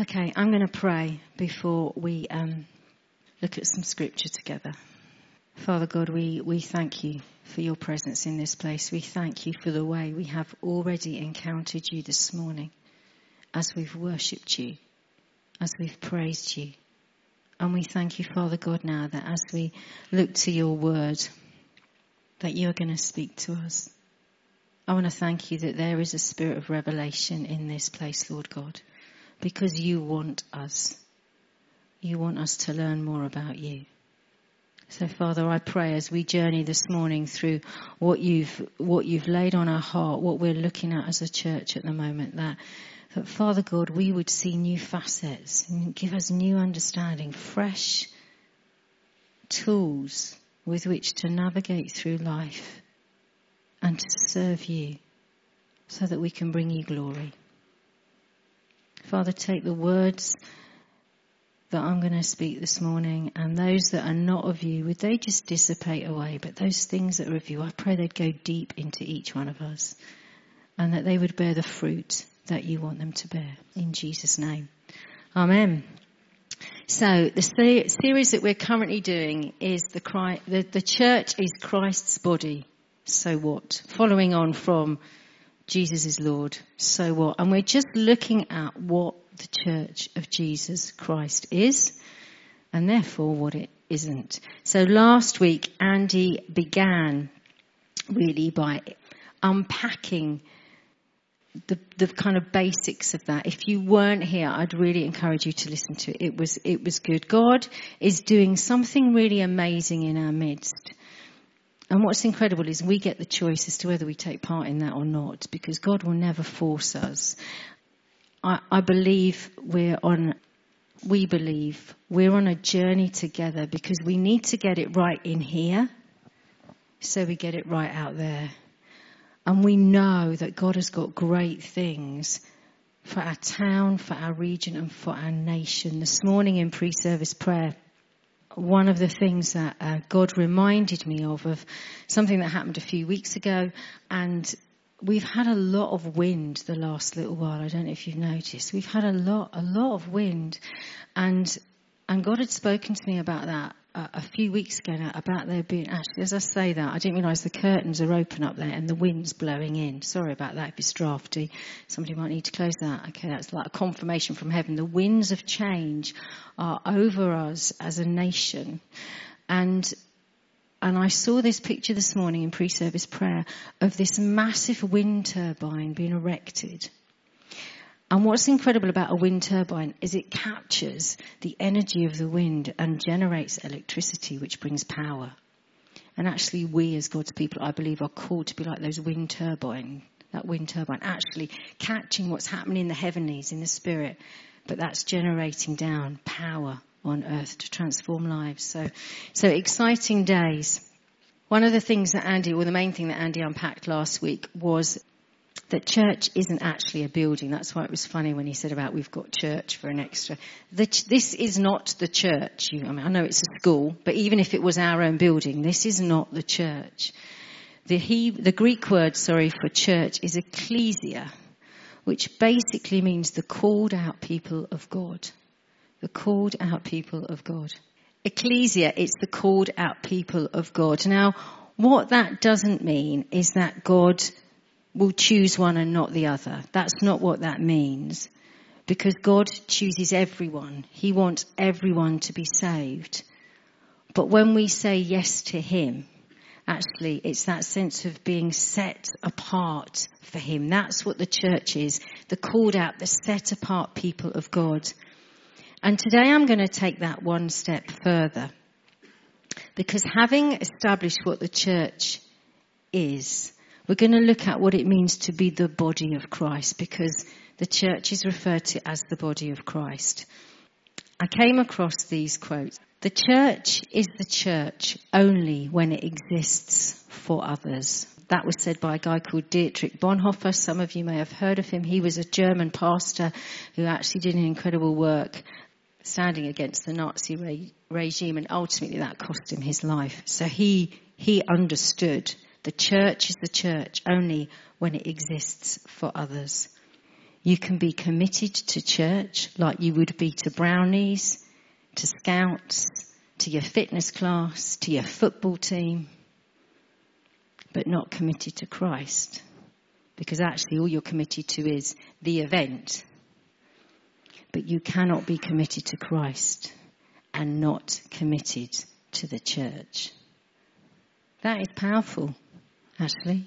Okay, I'm going to pray before we um, look at some scripture together. Father God, we, we thank you for your presence in this place. We thank you for the way we have already encountered you this morning as we've worshipped you, as we've praised you. And we thank you, Father God, now that as we look to your word, that you're going to speak to us. I want to thank you that there is a spirit of revelation in this place, Lord God because you want us. You want us to learn more about you. So Father, I pray as we journey this morning through what you've, what you've laid on our heart, what we're looking at as a church at the moment, that, that Father God, we would see new facets and give us new understanding, fresh tools with which to navigate through life and to serve you so that we can bring you glory. Father, take the words that I'm going to speak this morning and those that are not of you, would they just dissipate away? But those things that are of you, I pray they'd go deep into each one of us and that they would bear the fruit that you want them to bear. In Jesus' name. Amen. So the series that we're currently doing is the, the, the church is Christ's body. So what? Following on from Jesus is Lord. So what? And we're just looking at what the church of Jesus Christ is and therefore what it isn't. So last week, Andy began really by unpacking the, the kind of basics of that. If you weren't here, I'd really encourage you to listen to it. It was, it was good. God is doing something really amazing in our midst. And what's incredible is we get the choice as to whether we take part in that or not, because God will never force us. I, I believe we're on, we believe we're on a journey together because we need to get it right in here, so we get it right out there. And we know that God has got great things for our town, for our region, and for our nation. This morning in pre-service prayer, one of the things that uh, God reminded me of, of something that happened a few weeks ago, and we've had a lot of wind the last little while. I don't know if you've noticed. We've had a lot, a lot of wind, and and God had spoken to me about that a few weeks ago now about there being actually as I say that I didn't realise the curtains are open up there and the wind's blowing in. Sorry about that if it's drafty. Somebody might need to close that. Okay, that's like a confirmation from heaven. The winds of change are over us as a nation. And and I saw this picture this morning in pre-service prayer of this massive wind turbine being erected and what's incredible about a wind turbine is it captures the energy of the wind and generates electricity, which brings power. And actually, we as God's people, I believe, are called to be like those wind turbine, that wind turbine, actually catching what's happening in the heavenlies, in the spirit, but that's generating down power on earth to transform lives. So, so exciting days. One of the things that Andy, or the main thing that Andy unpacked last week was that church isn't actually a building. That's why it was funny when he said about we've got church for an extra. The, this is not the church. You, I mean, I know it's a school, but even if it was our own building, this is not the church. The, he, the Greek word, sorry, for church is ecclesia, which basically means the called out people of God. The called out people of God. Ecclesia, it's the called out people of God. Now, what that doesn't mean is that God will choose one and not the other. That's not what that means. Because God chooses everyone. He wants everyone to be saved. But when we say yes to Him, actually it's that sense of being set apart for Him. That's what the church is. The called out, the set apart people of God. And today I'm going to take that one step further. Because having established what the church is, we're going to look at what it means to be the body of Christ because the church is referred to as the body of Christ. I came across these quotes. The church is the church only when it exists for others. That was said by a guy called Dietrich Bonhoeffer. Some of you may have heard of him. He was a German pastor who actually did an incredible work standing against the Nazi re- regime and ultimately that cost him his life. So he, he understood the church is the church only when it exists for others. You can be committed to church like you would be to brownies, to scouts, to your fitness class, to your football team, but not committed to Christ. Because actually all you're committed to is the event. But you cannot be committed to Christ and not committed to the church. That is powerful, actually.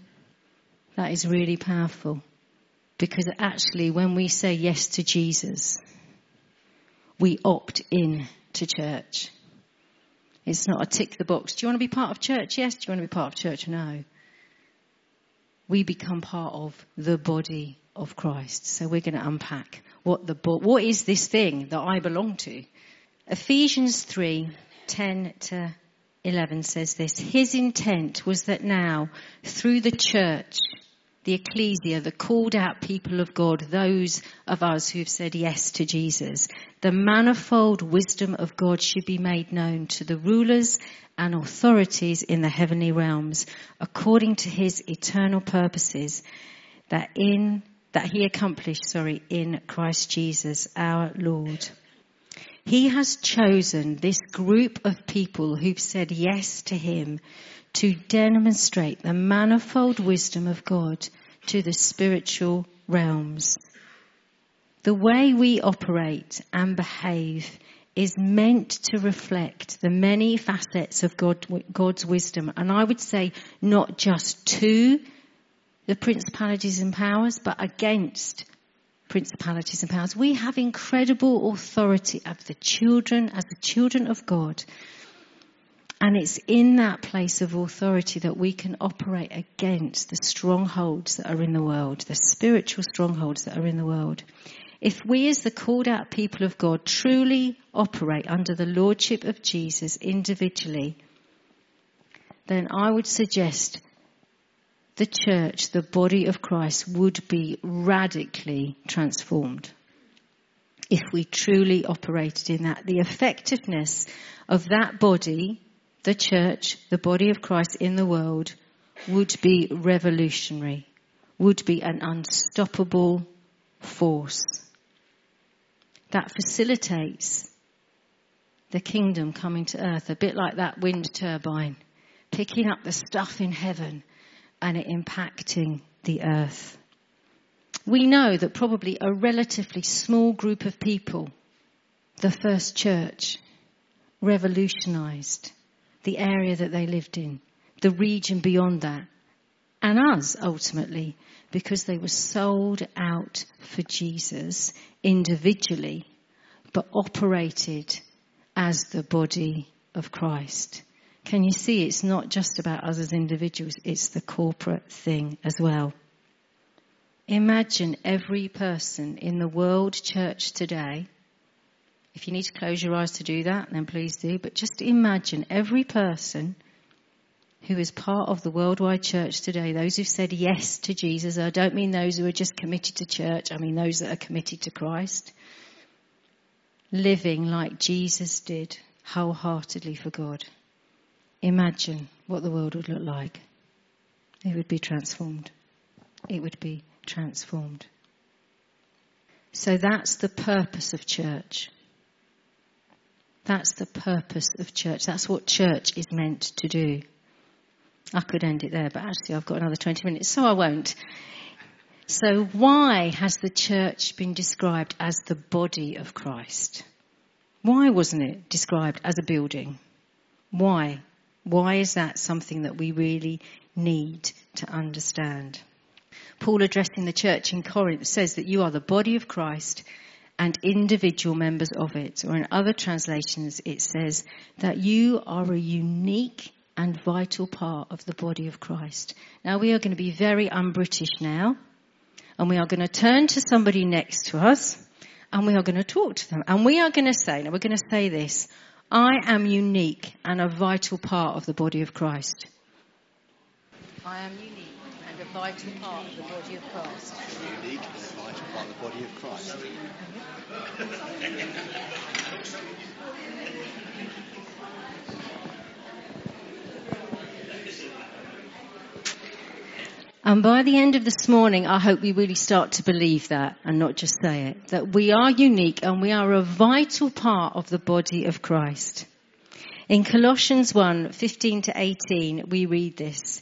That is really powerful. Because actually, when we say yes to Jesus, we opt in to church. It's not a tick the box. Do you want to be part of church? Yes. Do you want to be part of church? No. We become part of the body of Christ. So we're going to unpack what the what is this thing that I belong to. Ephesians 3, 10 to 11 says this. His intent was that now, through the church, the ecclesia, the called out people of God, those of us who have said yes to Jesus, the manifold wisdom of God should be made known to the rulers and authorities in the heavenly realms according to his eternal purposes that in that he accomplished, sorry, in Christ Jesus our Lord. He has chosen this group of people who've said yes to him to demonstrate the manifold wisdom of God to the spiritual realms. The way we operate and behave is meant to reflect the many facets of God, God's wisdom. And I would say not just to the principalities and powers, but against principalities and powers. We have incredible authority of the children, as the children of God. And it's in that place of authority that we can operate against the strongholds that are in the world, the spiritual strongholds that are in the world. If we as the called out people of God truly operate under the lordship of Jesus individually, then I would suggest the church, the body of Christ, would be radically transformed if we truly operated in that. The effectiveness of that body the church, the body of Christ in the world, would be revolutionary, would be an unstoppable force that facilitates the kingdom coming to earth, a bit like that wind turbine, picking up the stuff in heaven and it impacting the earth. We know that probably a relatively small group of people, the first church, revolutionized the area that they lived in, the region beyond that, and us ultimately, because they were sold out for Jesus individually, but operated as the body of Christ. Can you see it's not just about us as individuals, it's the corporate thing as well. Imagine every person in the world church today if you need to close your eyes to do that, then please do. But just imagine every person who is part of the worldwide church today, those who've said yes to Jesus. I don't mean those who are just committed to church. I mean those that are committed to Christ. Living like Jesus did, wholeheartedly for God. Imagine what the world would look like. It would be transformed. It would be transformed. So that's the purpose of church. That's the purpose of church. That's what church is meant to do. I could end it there, but actually I've got another 20 minutes, so I won't. So why has the church been described as the body of Christ? Why wasn't it described as a building? Why? Why is that something that we really need to understand? Paul addressing the church in Corinth says that you are the body of Christ and individual members of it. Or in other translations, it says that you are a unique and vital part of the body of Christ. Now we are going to be very un-British now, and we are going to turn to somebody next to us, and we are going to talk to them, and we are going to say, now we're going to say this, I am unique and a vital part of the body of Christ. I am unique and a vital part of the body of Christ. Unique and a vital part of the body of Christ. And by the end of this morning, I hope we really start to believe that and not just say it. That we are unique and we are a vital part of the body of Christ. In Colossians 1, 15 to 18, we read this.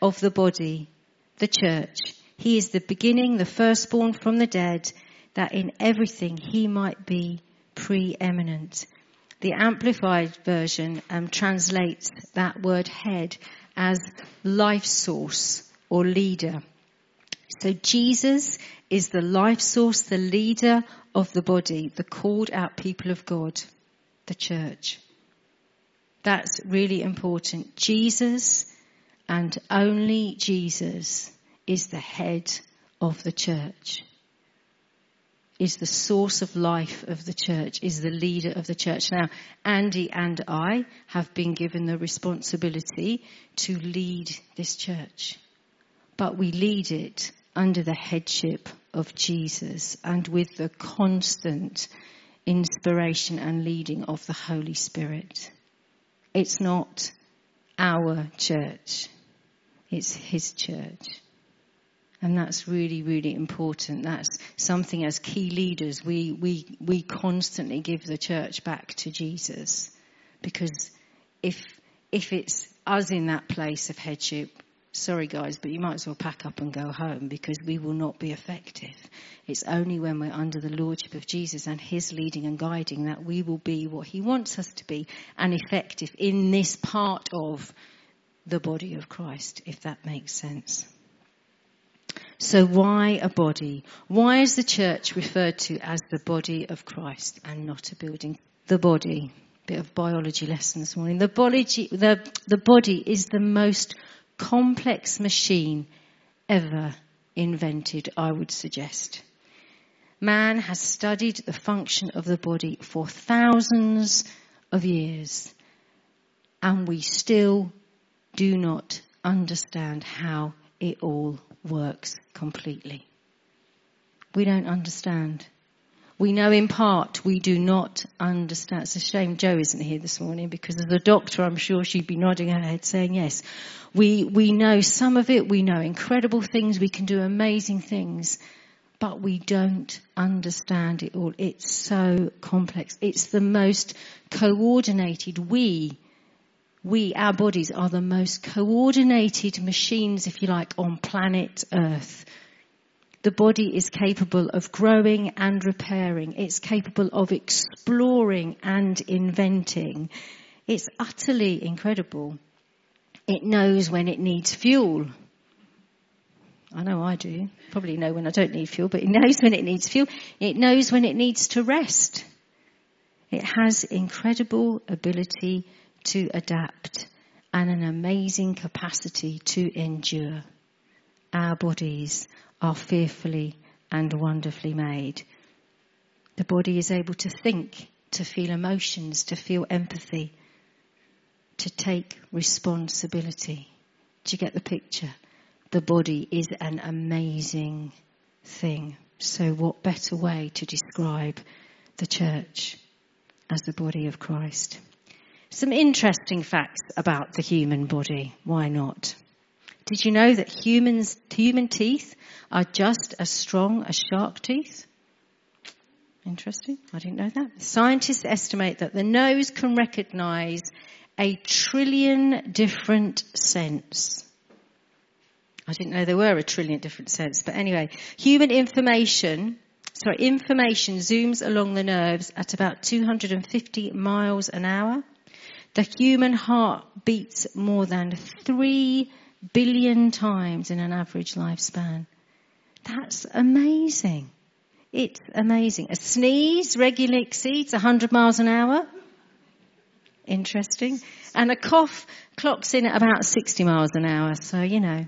of the body, the church. He is the beginning, the firstborn from the dead, that in everything he might be preeminent. The Amplified Version um, translates that word head as life source or leader. So Jesus is the life source, the leader of the body, the called out people of God, the church. That's really important. Jesus and only Jesus is the head of the church, is the source of life of the church, is the leader of the church. Now, Andy and I have been given the responsibility to lead this church, but we lead it under the headship of Jesus and with the constant inspiration and leading of the Holy Spirit. It's not our church. It's His church. And that's really, really important. That's something as key leaders, we, we, we constantly give the church back to Jesus. Because if, if it's us in that place of headship, sorry guys, but you might as well pack up and go home because we will not be effective. It's only when we're under the lordship of Jesus and his leading and guiding that we will be what he wants us to be and effective in this part of the body of Christ, if that makes sense. So why a body? Why is the church referred to as the body of Christ and not a building? The body. Bit of biology lesson this morning. The body, the, the body is the most complex machine ever invented, I would suggest. Man has studied the function of the body for thousands of years and we still do not understand how it all works completely. We don't understand. We know in part, we do not understand. It's a shame Joe isn't here this morning because as a doctor, I'm sure she'd be nodding her head saying yes. We, we know some of it, we know incredible things, we can do amazing things, but we don't understand it all. It's so complex. It's the most coordinated. We we, our bodies, are the most coordinated machines, if you like, on planet Earth. The body is capable of growing and repairing. It's capable of exploring and inventing. It's utterly incredible. It knows when it needs fuel. I know I do. Probably know when I don't need fuel, but it knows when it needs fuel. It knows when it needs to rest. It has incredible ability to adapt and an amazing capacity to endure. Our bodies are fearfully and wonderfully made. The body is able to think, to feel emotions, to feel empathy, to take responsibility. Do you get the picture? The body is an amazing thing. So what better way to describe the church as the body of Christ? Some interesting facts about the human body. Why not? Did you know that humans, human teeth are just as strong as shark teeth? Interesting. I didn't know that. Scientists estimate that the nose can recognize a trillion different scents. I didn't know there were a trillion different scents, but anyway, human information, sorry, information zooms along the nerves at about 250 miles an hour. The human heart beats more than three billion times in an average lifespan. That's amazing. It's amazing. A sneeze regularly exceeds 100 miles an hour. Interesting. And a cough clocks in at about 60 miles an hour. So, you know,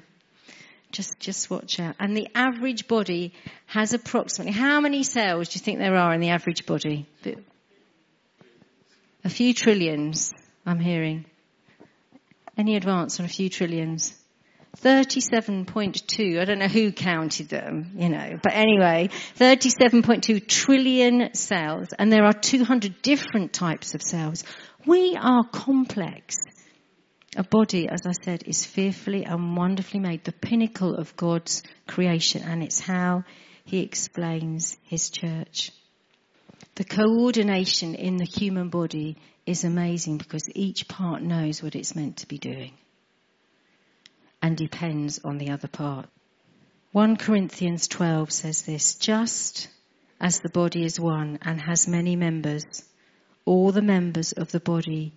Just, just watch out. And the average body has approximately, how many cells do you think there are in the average body? A few trillions, I'm hearing. Any advance on a few trillions? 37.2, I don't know who counted them, you know, but anyway, 37.2 trillion cells, and there are 200 different types of cells. We are complex. A body, as I said, is fearfully and wonderfully made, the pinnacle of God's creation, and it's how he explains his church. The coordination in the human body is amazing because each part knows what it's meant to be doing and depends on the other part. 1 Corinthians 12 says this, just as the body is one and has many members, all the members of the body,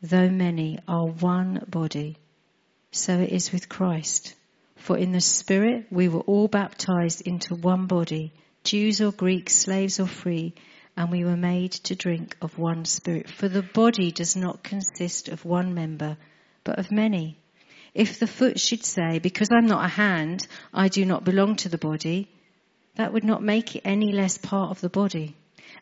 though many, are one body. So it is with Christ. For in the Spirit we were all baptized into one body, Jews or Greeks, slaves or free, and we were made to drink of one Spirit. For the body does not consist of one member, but of many. If the foot should say, because I'm not a hand, I do not belong to the body, that would not make it any less part of the body.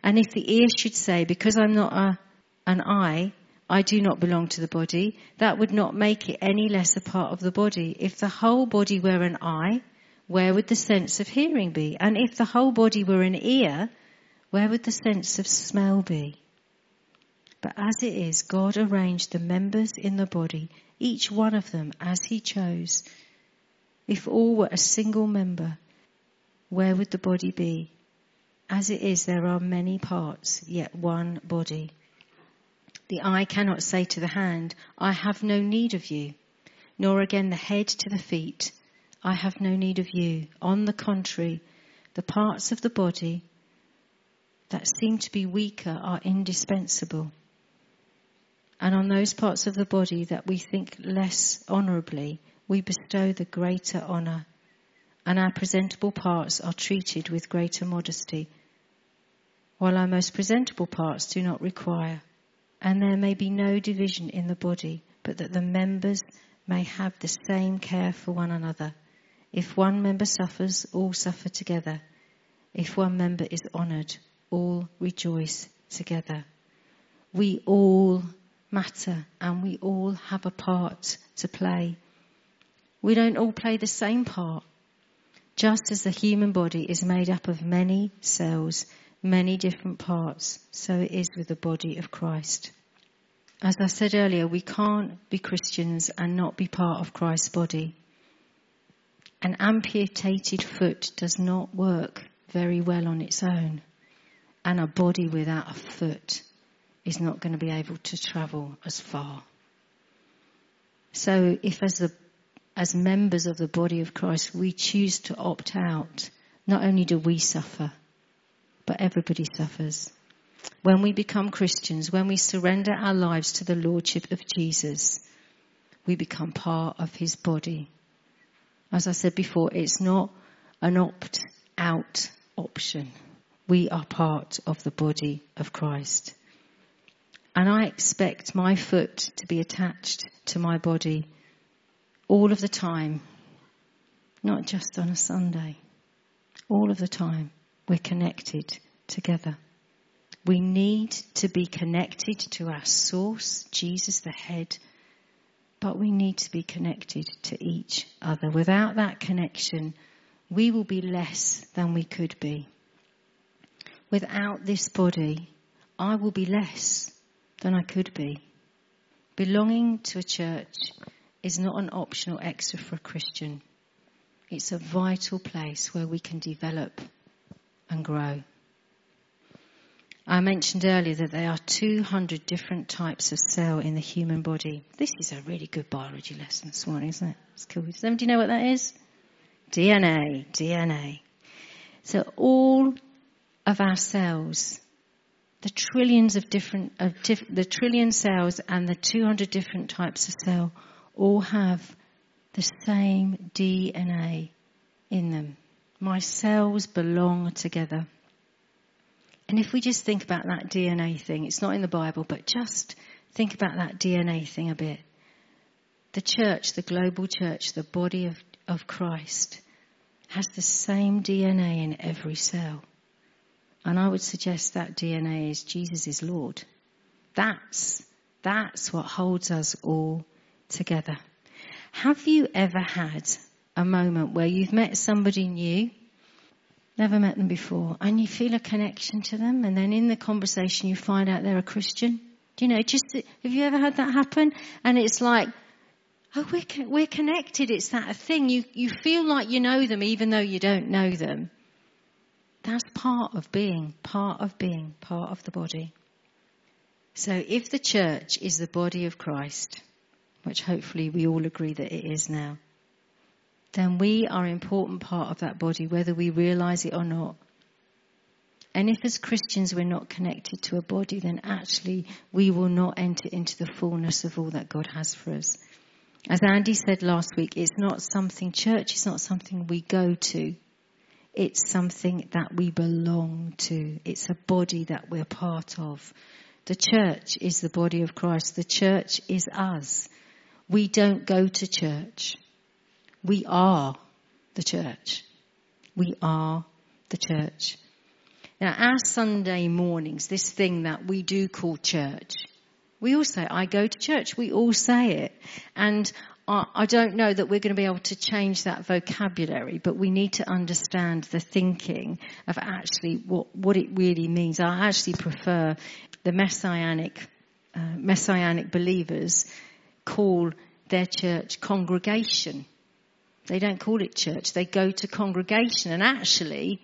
And if the ear should say, because I'm not a, an eye, I do not belong to the body, that would not make it any less a part of the body. If the whole body were an eye, where would the sense of hearing be? And if the whole body were an ear, where would the sense of smell be? But as it is, God arranged the members in the body each one of them as he chose. If all were a single member, where would the body be? As it is, there are many parts, yet one body. The eye cannot say to the hand, I have no need of you, nor again the head to the feet, I have no need of you. On the contrary, the parts of the body that seem to be weaker are indispensable and on those parts of the body that we think less honourably, we bestow the greater honour, and our presentable parts are treated with greater modesty, while our most presentable parts do not require. And there may be no division in the body, but that the members may have the same care for one another. If one member suffers, all suffer together. If one member is honoured, all rejoice together. We all matter and we all have a part to play. We don't all play the same part. Just as the human body is made up of many cells, many different parts, so it is with the body of Christ. As I said earlier, we can't be Christians and not be part of Christ's body. An amputated foot does not work very well on its own, and a body without a foot is not going to be able to travel as far. So if as the as members of the body of Christ we choose to opt out, not only do we suffer, but everybody suffers. When we become Christians, when we surrender our lives to the Lordship of Jesus, we become part of His body. As I said before, it's not an opt out option. We are part of the body of Christ. And I expect my foot to be attached to my body all of the time, not just on a Sunday. All of the time, we're connected together. We need to be connected to our source, Jesus the head, but we need to be connected to each other. Without that connection, we will be less than we could be. Without this body, I will be less than I could be. Belonging to a church is not an optional extra for a Christian. It's a vital place where we can develop and grow. I mentioned earlier that there are 200 different types of cell in the human body. This is a really good biology lesson this morning, isn't it? It's cool. Does anybody know what that is? DNA, DNA. So all of our cells the trillions of different, of the trillion cells and the 200 different types of cell all have the same DNA in them. My cells belong together. And if we just think about that DNA thing, it's not in the Bible, but just think about that DNA thing a bit. The church, the global church, the body of, of Christ has the same DNA in every cell. And I would suggest that DNA is Jesus is Lord. That's, that's what holds us all together. Have you ever had a moment where you've met somebody new, never met them before, and you feel a connection to them, and then in the conversation you find out they're a Christian? Do you know, just, have you ever had that happen? And it's like, oh, we're, we're connected. It's that thing. You, you feel like you know them even though you don't know them. That's part of being, part of being, part of the body. So if the church is the body of Christ, which hopefully we all agree that it is now, then we are an important part of that body, whether we realize it or not. And if as Christians we're not connected to a body, then actually we will not enter into the fullness of all that God has for us. As Andy said last week, it's not something, church is not something we go to. It's something that we belong to. It's a body that we're part of. The church is the body of Christ. The church is us. We don't go to church. We are the church. We are the church. Now, our Sunday mornings, this thing that we do call church, we all say, I go to church. We all say it. And I don't know that we're going to be able to change that vocabulary, but we need to understand the thinking of actually what, what it really means. I actually prefer the messianic, uh, messianic believers call their church congregation. They don't call it church. They go to congregation and actually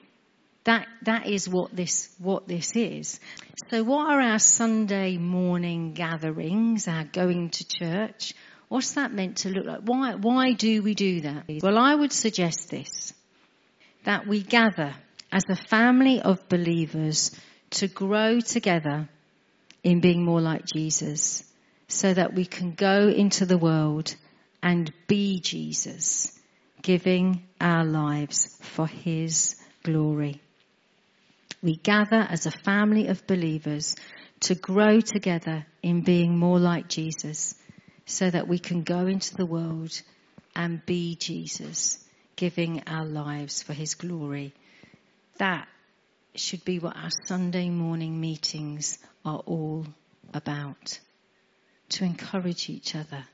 that, that is what this, what this is. So what are our Sunday morning gatherings, our going to church? What's that meant to look like? Why, why do we do that? Well, I would suggest this, that we gather as a family of believers to grow together in being more like Jesus so that we can go into the world and be Jesus, giving our lives for his glory. We gather as a family of believers to grow together in being more like Jesus so that we can go into the world and be Jesus, giving our lives for his glory. That should be what our Sunday morning meetings are all about. To encourage each other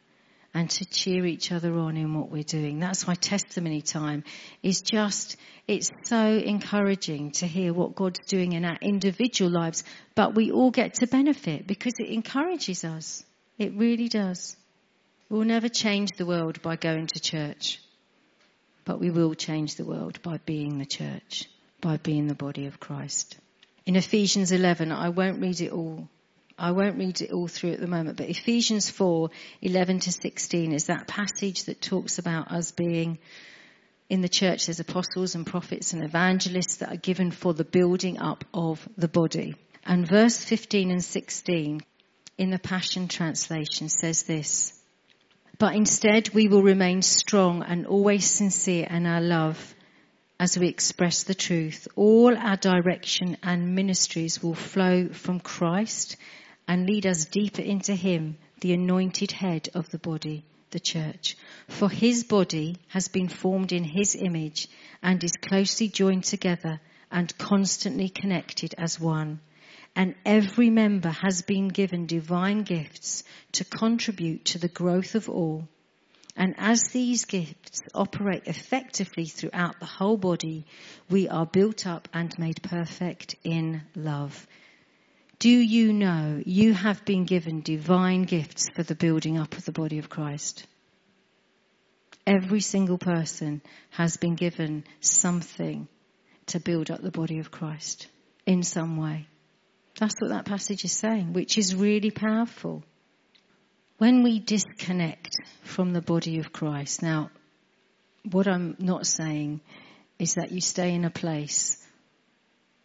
and to cheer each other on in what we're doing. That's why testimony time is just, it's so encouraging to hear what God's doing in our individual lives, but we all get to benefit because it encourages us. It really does. We'll never change the world by going to church, but we will change the world by being the church, by being the body of Christ. In Ephesians 11, I won't read it all. I won't read it all through at the moment, but Ephesians 4, 11 to 16 is that passage that talks about us being in the church. There's apostles and prophets and evangelists that are given for the building up of the body. And verse 15 and 16 in the Passion Translation says this. But instead, we will remain strong and always sincere in our love as we express the truth. All our direction and ministries will flow from Christ and lead us deeper into Him, the anointed head of the body, the church. For His body has been formed in His image and is closely joined together and constantly connected as one and every member has been given divine gifts to contribute to the growth of all. And as these gifts operate effectively throughout the whole body, we are built up and made perfect in love. Do you know you have been given divine gifts for the building up of the body of Christ? Every single person has been given something to build up the body of Christ in some way. That's what that passage is saying, which is really powerful. When we disconnect from the body of Christ, now, what I'm not saying is that you stay in a place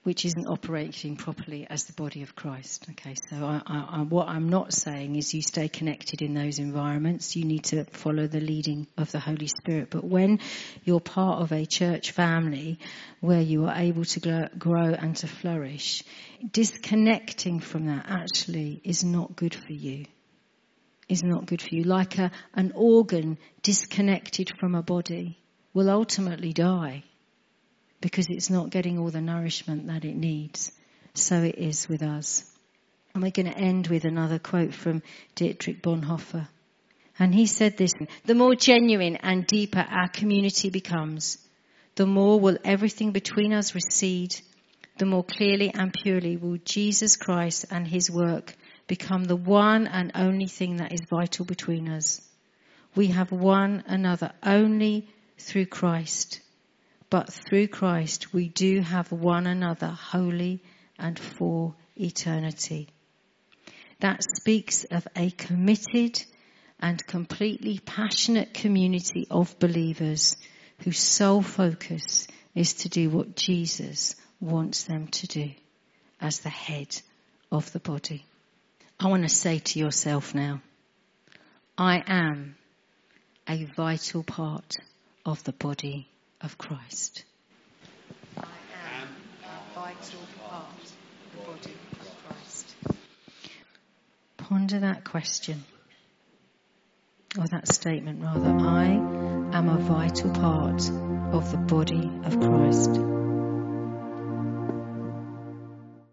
which isn't operating properly as the body of Christ. Okay, so I, I, what I'm not saying is you stay connected in those environments. You need to follow the leading of the Holy Spirit. But when you're part of a church family where you are able to grow and to flourish, disconnecting from that actually is not good for you. Is not good for you. Like a, an organ disconnected from a body will ultimately die because it's not getting all the nourishment that it needs. So it is with us. And we're going to end with another quote from Dietrich Bonhoeffer. And he said this, the more genuine and deeper our community becomes, the more will everything between us recede, the more clearly and purely will Jesus Christ and his work become the one and only thing that is vital between us. We have one another only through Christ, but through Christ we do have one another wholly and for eternity. That speaks of a committed and completely passionate community of believers whose sole focus is to do what Jesus wants them to do as the head of the body. I want to say to yourself now, I am a vital part of the body of Christ. I am a vital part of the body of Christ. Ponder that question, or that statement rather. I am a vital part of the body of Christ.